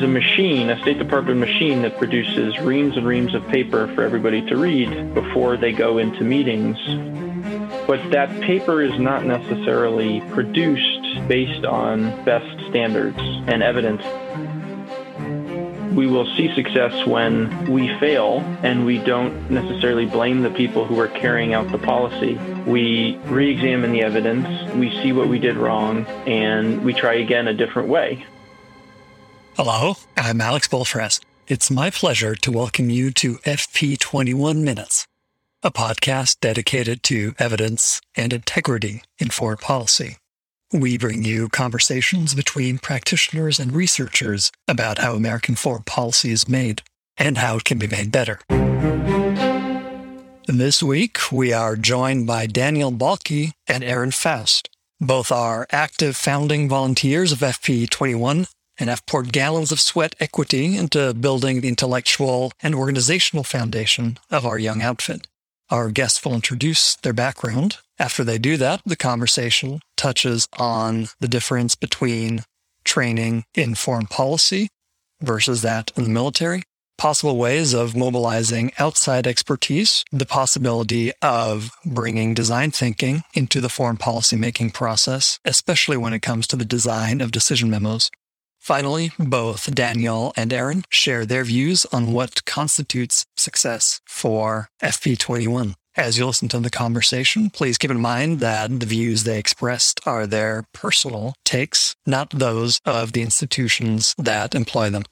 there's a machine, a State Department machine that produces reams and reams of paper for everybody to read before they go into meetings. But that paper is not necessarily produced based on best standards and evidence. We will see success when we fail and we don't necessarily blame the people who are carrying out the policy. We re examine the evidence, we see what we did wrong, and we try again a different way. Hello, I'm Alex Bollfrass. It's my pleasure to welcome you to FP21 Minutes, a podcast dedicated to evidence and integrity in foreign policy. We bring you conversations between practitioners and researchers about how American foreign policy is made and how it can be made better. This week, we are joined by Daniel Balke and Aaron Faust. Both are active founding volunteers of FP21 and have poured gallons of sweat equity into building the intellectual and organizational foundation of our young outfit. Our guests will introduce their background. After they do that, the conversation touches on the difference between training in foreign policy versus that in the military, possible ways of mobilizing outside expertise, the possibility of bringing design thinking into the foreign policy making process, especially when it comes to the design of decision memos. Finally, both Daniel and Aaron share their views on what constitutes success for FP21. As you listen to the conversation, please keep in mind that the views they expressed are their personal takes, not those of the institutions that employ them.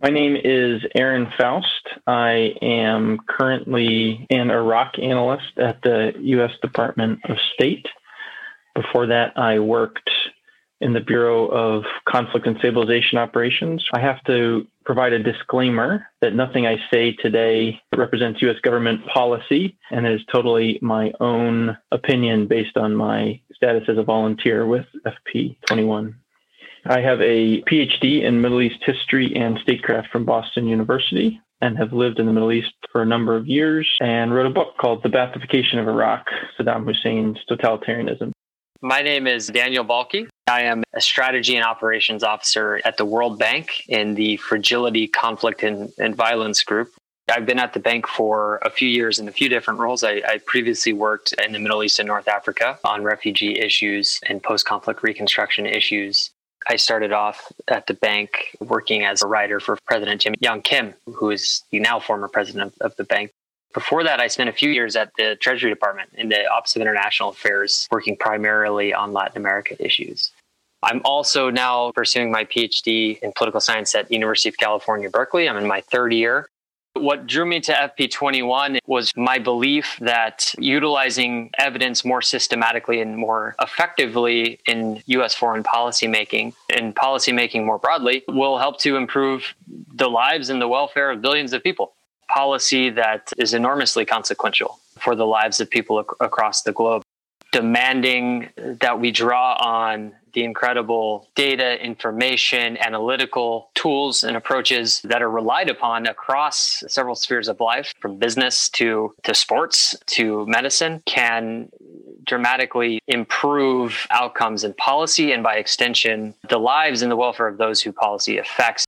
My name is Aaron Faust. I am currently an Iraq analyst at the U.S. Department of State. Before that, I worked in the Bureau of Conflict and Stabilization Operations. I have to provide a disclaimer that nothing I say today represents U.S. government policy and is totally my own opinion based on my status as a volunteer with FP 21. I have a PhD in Middle East history and statecraft from Boston University and have lived in the Middle East for a number of years and wrote a book called The Baathification of Iraq Saddam Hussein's Totalitarianism. My name is Daniel Balke. I am a strategy and operations officer at the World Bank in the Fragility, Conflict, and, and Violence Group. I've been at the bank for a few years in a few different roles. I, I, previously worked in the Middle East and North Africa on refugee issues and post conflict reconstruction issues. I started off at the bank working as a writer for President Jim Yong Kim, who is the now former president of, of the bank. Before that, I spent a few years at the Treasury Department in the Office of International Affairs, working primarily on Latin America issues. I'm also now pursuing my PhD in political science at University of California, Berkeley. I'm in my third year. What drew me to FP21 was my belief that utilizing evidence more systematically and more effectively in US foreign policy making and policy making more broadly will help to improve the lives and the welfare of billions of people policy that is enormously consequential for the lives of people ac- across the globe, demanding that we draw on the incredible data, information, analytical tools and approaches that are relied upon across several spheres of life, from business to, to sports to medicine, can dramatically improve outcomes in policy and by extension, the lives and the welfare of those who policy affects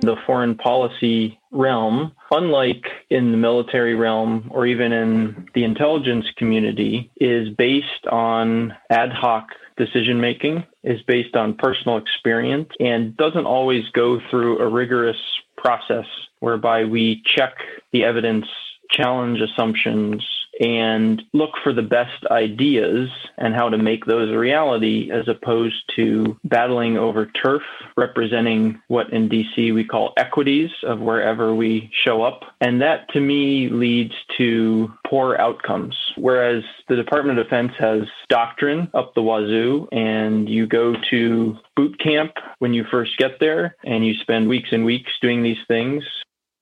the foreign policy realm, unlike in the military realm or even in the intelligence community, is based on ad hoc decision making, is based on personal experience, and doesn't always go through a rigorous process whereby we check the evidence, challenge assumptions, and look for the best ideas and how to make those a reality as opposed to battling over turf representing what in DC we call equities of wherever we show up. And that to me leads to poor outcomes. Whereas the Department of Defense has doctrine up the wazoo and you go to boot camp when you first get there and you spend weeks and weeks doing these things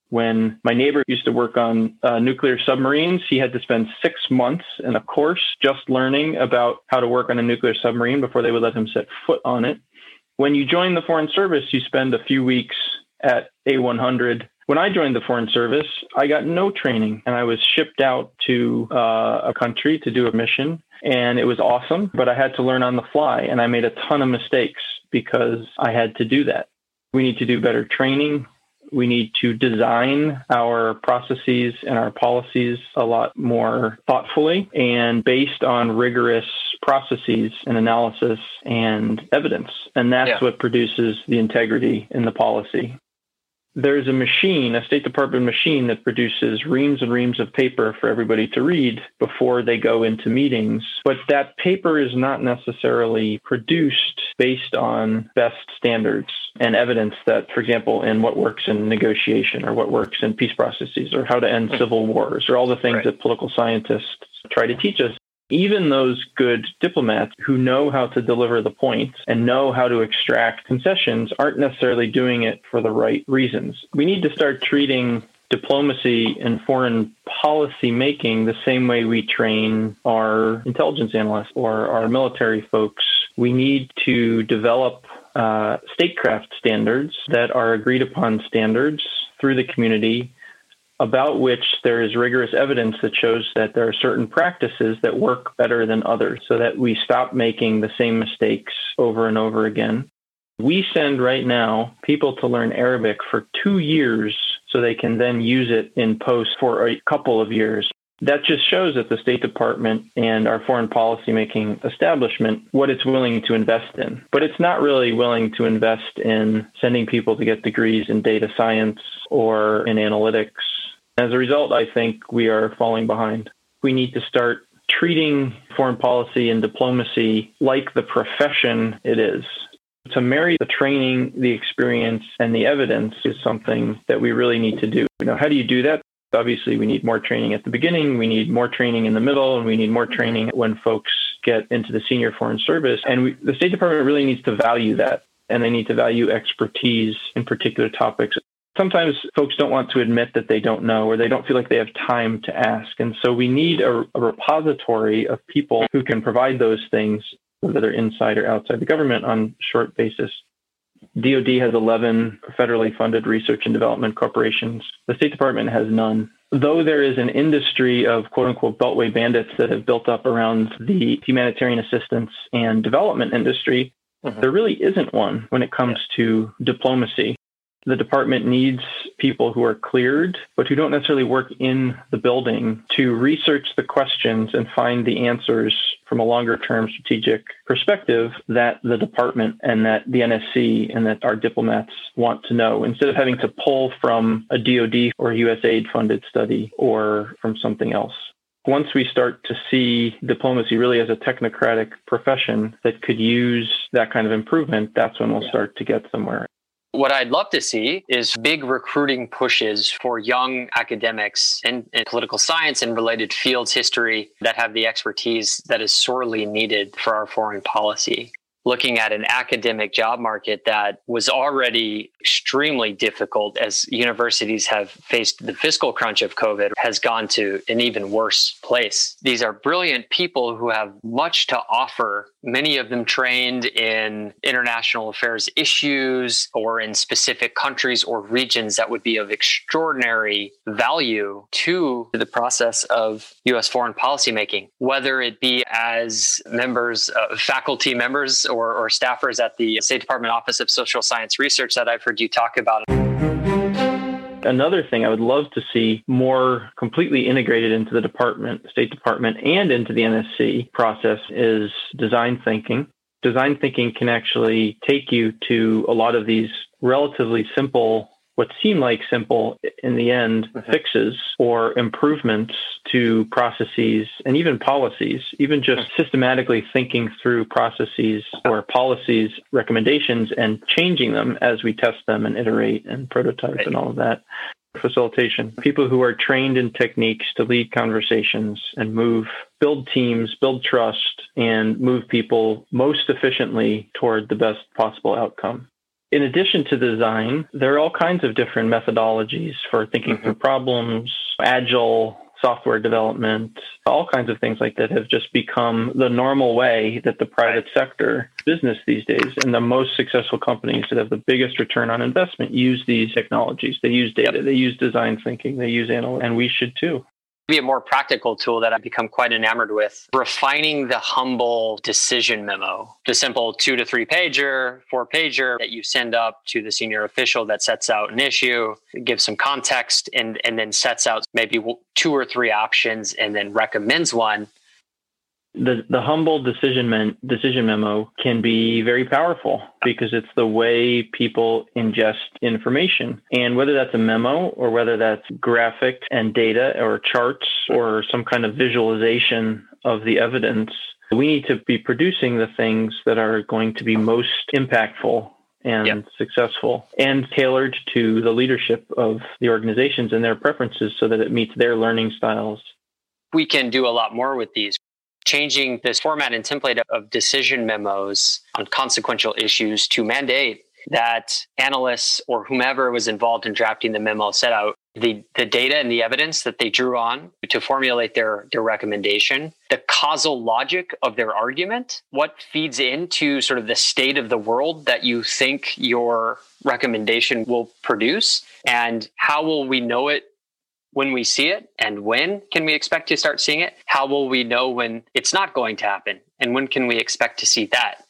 when my neighbor used to work on uh, nuclear submarines, he had to spend six months in a course just learning about how to work on a nuclear submarine before they would let him set foot on it. When you join the Foreign Service, you spend a few weeks at A100. When I joined the Foreign Service, I got no training and I was shipped out to uh, a country to do a mission. And it was awesome, but I had to learn on the fly and I made a ton of mistakes because I had to do that. We need to do better training. We need to design our processes and our policies a lot more thoughtfully and based on rigorous processes and analysis and evidence. And that's yeah. what produces the integrity in the policy there's a machine, a State Department machine that produces reams and reams of paper for everybody to read before they go into meetings. But that paper is not necessarily produced based on best standards and evidence that, for example, in what works in negotiation or what works in peace processes or how to end hmm. civil wars or all the things right. that political scientists try to teach us even those good diplomats who know how to deliver the points and know how to extract concessions aren't necessarily doing it for the right reasons. We need to start treating diplomacy and foreign policy making the same way we train our intelligence analysts or our military folks. We need to develop uh, statecraft standards that are agreed upon standards through the community about which there is rigorous evidence that shows that there are certain practices that work better than others so that we stop making the same mistakes over and over again. We send right now people to learn Arabic for two years so they can then use it in post for a couple of years. That just shows that the State Department and our foreign policy making establishment what it's willing to invest in. But it's not really willing to invest in sending people to get degrees in data science or in analytics as a result, I think we are falling behind. We need to start treating foreign policy and diplomacy like the profession it is. To marry the training, the experience, and the evidence is something that we really need to do. Know, how do you do that? Obviously, we need more training at the beginning, we need more training in the middle, and we need more training when folks get into the senior foreign service. And we, the State Department really needs to value that, and they need to value expertise in particular topics sometimes folks don't want to admit that they don't know or they don't feel like they have time to ask. And so we need a, a repository of people who can provide those things, whether they're inside or outside the government on short basis. DoD has 11 federally funded research and development corporations. The State Department has none. Though there is an industry of quote unquote beltway bandits that have built up around the humanitarian assistance and development industry, mm-hmm. there really isn't one when it comes yeah. to diplomacy. The department needs people who are cleared, but who don't necessarily work in the building to research the questions and find the answers from a longer term strategic perspective that the department and that the NSC and that our diplomats want to know instead of having to pull from a DoD or USAID funded study or from something else once we start to see diplomacy really as a technocratic profession that could use that kind of improvement, that's when we'll start to get somewhere. What I'd love to see is big recruiting pushes for young academics in, in, political science and related fields, history, that have the expertise that is sorely needed for our foreign policy looking at an academic job market that was already extremely difficult as universities have faced the fiscal crunch of COVID has gone to an even worse place. These are brilliant people who have much to offer, many of them trained in international affairs issues or in specific countries or regions that would be of extraordinary value to the process of US foreign policy making, whether it be as members, uh, faculty members or, or staffers at the State Department Office of Social Science Research that I've heard you talk about. Another thing I would love to see more completely integrated into the department, State Department, and into the NSC process is design thinking. Design thinking can actually take you to a lot of these relatively simple what seem like simple in the end mm-hmm. fixes or improvements to processes and even policies, even just mm-hmm. systematically thinking through processes or policies, recommendations, and changing them as we test them and iterate and prototype right. and all of that. Facilitation. People who are trained in techniques to lead conversations and move, build teams, build trust, and move people most efficiently toward the best possible outcome. In addition to design, there are all kinds of different methodologies for thinking mm-hmm. through problems, agile software development, all kinds of things like that have just become the normal way that the private sector business these days and the most successful companies that have the biggest return on investment use these technologies. They use data, they use design thinking, they use analytics, and we should too. Be a more practical tool that I've become quite enamored with. Refining the humble decision memo, the simple two to three pager, four pager that you send up to the senior official that sets out an issue, gives some context, and, and then sets out maybe two or three options and then recommends one the the humble decision men, decision memo can be very powerful because it's the way people ingest information and whether that's a memo or whether that's graphic and data or charts or some kind of visualization of the evidence we need to be producing the things that are going to be most impactful and yep. successful and tailored to the leadership of the organizations and their preferences so that it meets their learning styles we can do a lot more with these changing this format and template of decision memos on consequential issues to mandate that analysts or whomever was involved in drafting the memo set out the, the data and the evidence that they drew on to formulate their, their recommendation, the causal logic of their argument, what feeds into sort of the state of the world that you think your recommendation will produce, and how will we know it when we see it and when can we expect to start seeing it? How will we know when it's not going to happen? And when can we expect to see that?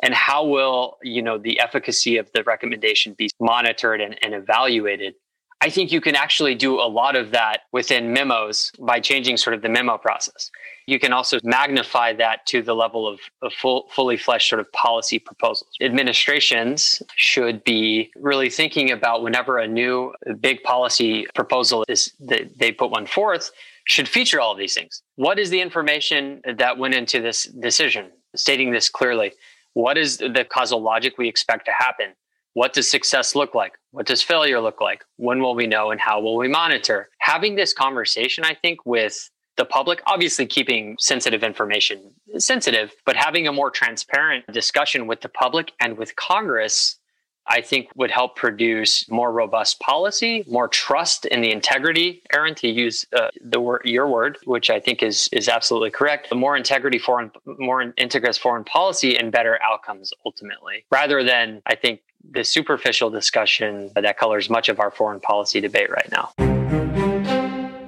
And how will, you know, the efficacy of the recommendation be monitored and, and evaluated? I think you can actually do a lot of that within memos by changing sort of the memo process. You can also magnify that to the level of, of full, fully fleshed sort of policy proposals. Administrations should be really thinking about whenever a new big policy proposal is that they put one forth should feature all of these things. What is the information that went into this decision? Stating this clearly. What is the causal logic we expect to happen? What does success look like? What does failure look like? When will we know and how will we monitor? Having this conversation, I think, with the public, obviously keeping sensitive information sensitive, but having a more transparent discussion with the public and with Congress, I think would help produce more robust policy, more trust in the integrity. Aaron, to use uh, the word, your word, which I think is is absolutely correct. The more integrity foreign, more integrates foreign policy and better outcomes ultimately, rather than I think the superficial discussion that colors much of our foreign policy debate right now.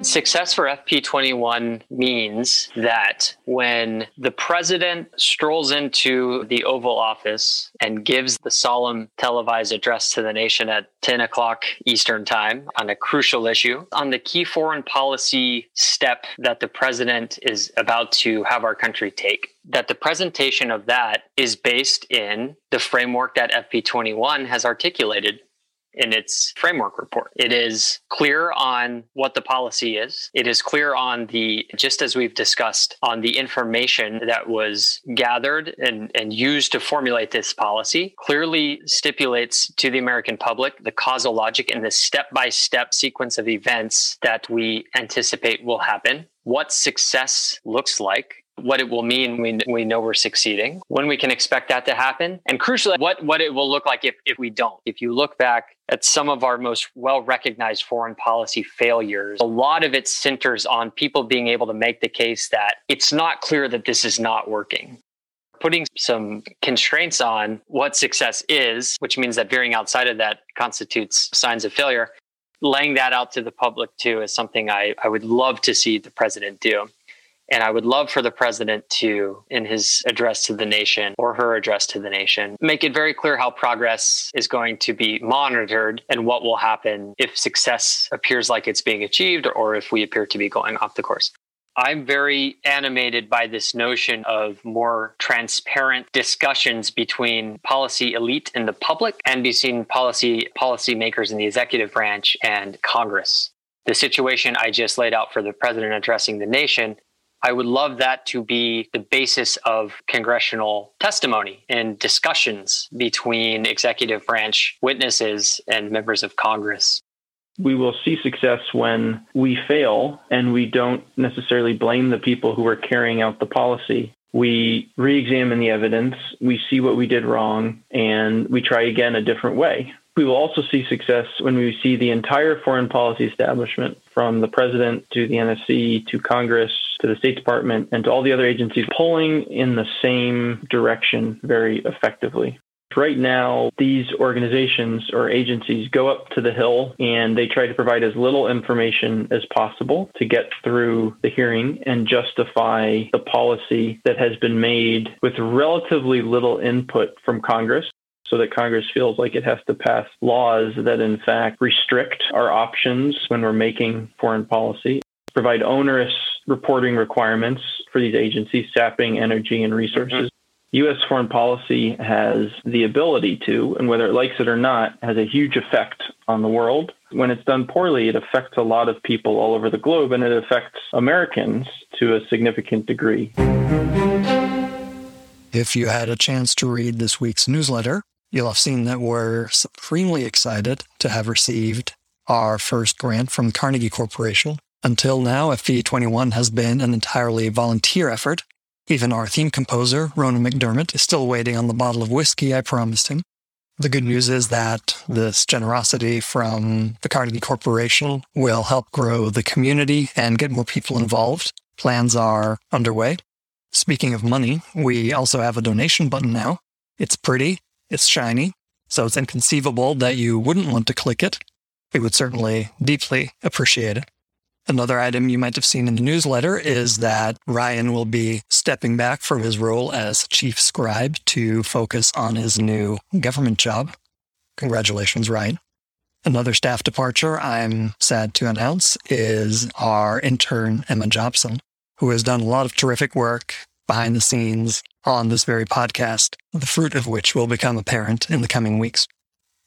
Success for FP21 means that when the president strolls into the Oval Office and gives the solemn televised address to the nation at 10 o'clock Eastern Time on a crucial issue, on the key foreign policy step that the president is about to have our country take, that the presentation of that is based in the framework that FP21 has articulated in its framework report. It is clear on what the policy is. It is clear on the, just as we've discussed, on the information that was gathered and, and used to formulate this policy, clearly stipulates to the American public the causal logic and the step by step sequence of events that we anticipate will happen, what success looks like, what it will mean when we know we're succeeding, when we can expect that to happen, and crucially, what, what it will look like if, if we don't. If you look back at some of our most well recognized foreign policy failures, a lot of it centers on people being able to make the case that it's not clear that this is not working. Putting some constraints on what success is, which means that veering outside of that constitutes signs of failure, laying that out to the public too is something I, I would love to see the president do. And I would love for the president to, in his address to the nation or her address to the nation, make it very clear how progress is going to be monitored and what will happen if success appears like it's being achieved or if we appear to be going off the course. I'm very animated by this notion of more transparent discussions between policy elite and the public and between policy policymakers in the executive branch and Congress. The situation I just laid out for the president addressing the nation I would love that to be the basis of congressional testimony and discussions between executive branch witnesses and members of Congress. We will see success when we fail and we don't necessarily blame the people who are carrying out the policy. We re examine the evidence, we see what we did wrong, and we try again a different way. We will also see success when we see the entire foreign policy establishment, from the president to the NSC to Congress to the State Department and to all the other agencies, pulling in the same direction very effectively. Right now, these organizations or agencies go up to the Hill and they try to provide as little information as possible to get through the hearing and justify the policy that has been made with relatively little input from Congress so that Congress feels like it has to pass laws that, in fact, restrict our options when we're making foreign policy, provide onerous reporting requirements for these agencies, sapping energy and resources. Mm-hmm. U.S. foreign policy has the ability to, and whether it likes it or not, has a huge effect on the world. When it's done poorly, it affects a lot of people all over the globe, and it affects Americans to a significant degree. If you had a chance to read this week's newsletter, You'll have seen that we're supremely excited to have received our first grant from Carnegie Corporation. Until now, FP21 has been an entirely volunteer effort. Even our theme composer, Ronan McDermott, is still waiting on the bottle of whiskey I promised him. The good news is that this generosity from the Carnegie Corporation will help grow the community and get more people involved. Plans are underway. Speaking of money, we also have a donation button now. It's pretty. It's shiny, so it's inconceivable that you wouldn't want to click it. We would certainly deeply appreciate it. Another item you might have seen in the newsletter is mm-hmm. that Ryan will be stepping back from his role as chief scribe to focus on his new government job. Congratulations, Ryan. Another staff departure I'm sad to announce is our intern, Emma Jobson, who has done a lot of terrific work behind the scenes on this very podcast, the fruit of which will become apparent in the coming weeks.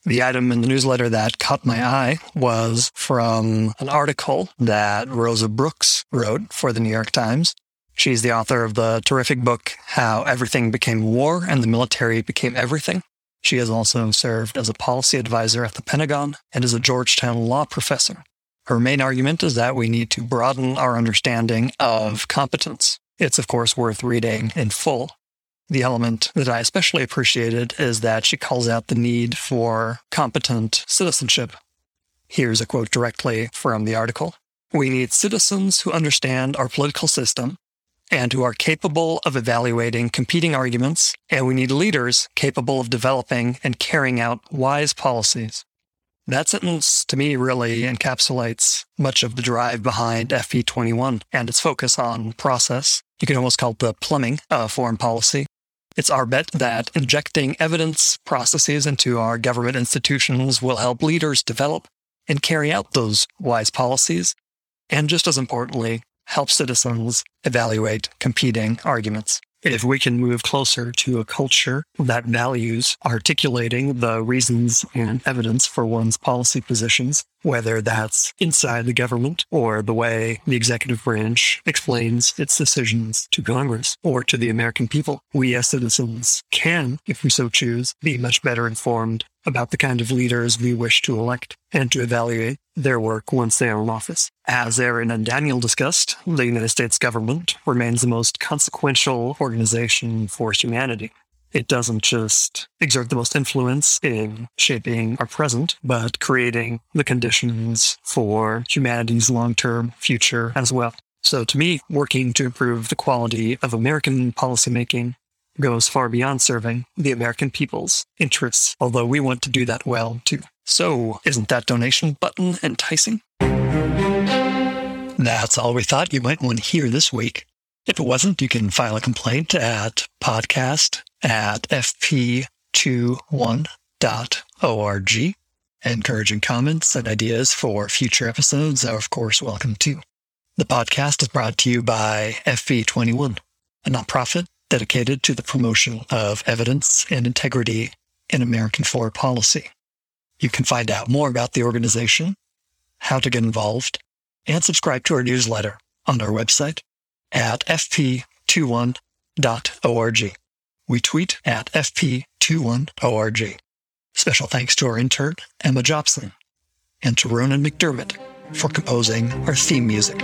The item in the newsletter that caught my eye was from an article that Rosa Brooks wrote for the New York Times. She's the author of the terrific book, How Everything Became War and the Military Became Everything. She has also served as a policy advisor at the Pentagon and is a Georgetown law professor. Her main argument is that we need to broaden our understanding of competence it's, of course, worth reading in full. The element that I especially appreciated is that she calls out the need for competent citizenship. Here's a quote directly from the article We need citizens who understand our political system and who are capable of evaluating competing arguments, and we need leaders capable of developing and carrying out wise policies. That sentence to me really encapsulates much of the drive behind FP21 and its focus on process. You can almost call it the plumbing of foreign policy. It's our bet that injecting evidence processes into our government institutions will help leaders develop and carry out those wise policies, and just as importantly, help citizens evaluate competing arguments if we can move closer to a culture that values articulating the reasons and evidence for one's policy positions, whether that's inside the government or the way the executive branch explains its decisions to Congress or to the American people, we as citizens can, if we so choose, be much better informed about the kind of leaders we wish to elect and to evaluate their work once they are in office. As Aaron and Daniel discussed, the United States government remains the most consequential organization for humanity. It doesn't just exert the most influence in shaping our present, but creating the conditions for humanity's long term future as well. So, to me, working to improve the quality of American policymaking goes far beyond serving the American people's interests, although we want to do that well too. So, isn't that donation button enticing? That's all we thought you might want to hear this week. If it wasn't, you can file a complaint at podcast at fp21.org. Encouraging comments and ideas for future episodes are, of course, welcome too. The podcast is brought to you by FP21, a nonprofit dedicated to the promotion of evidence and integrity in American foreign policy. You can find out more about the organization, how to get involved, and subscribe to our newsletter on our website at fp21.org. We tweet at fp21org. Special thanks to our intern, Emma Jobson, and to Ronan McDermott for composing our theme music.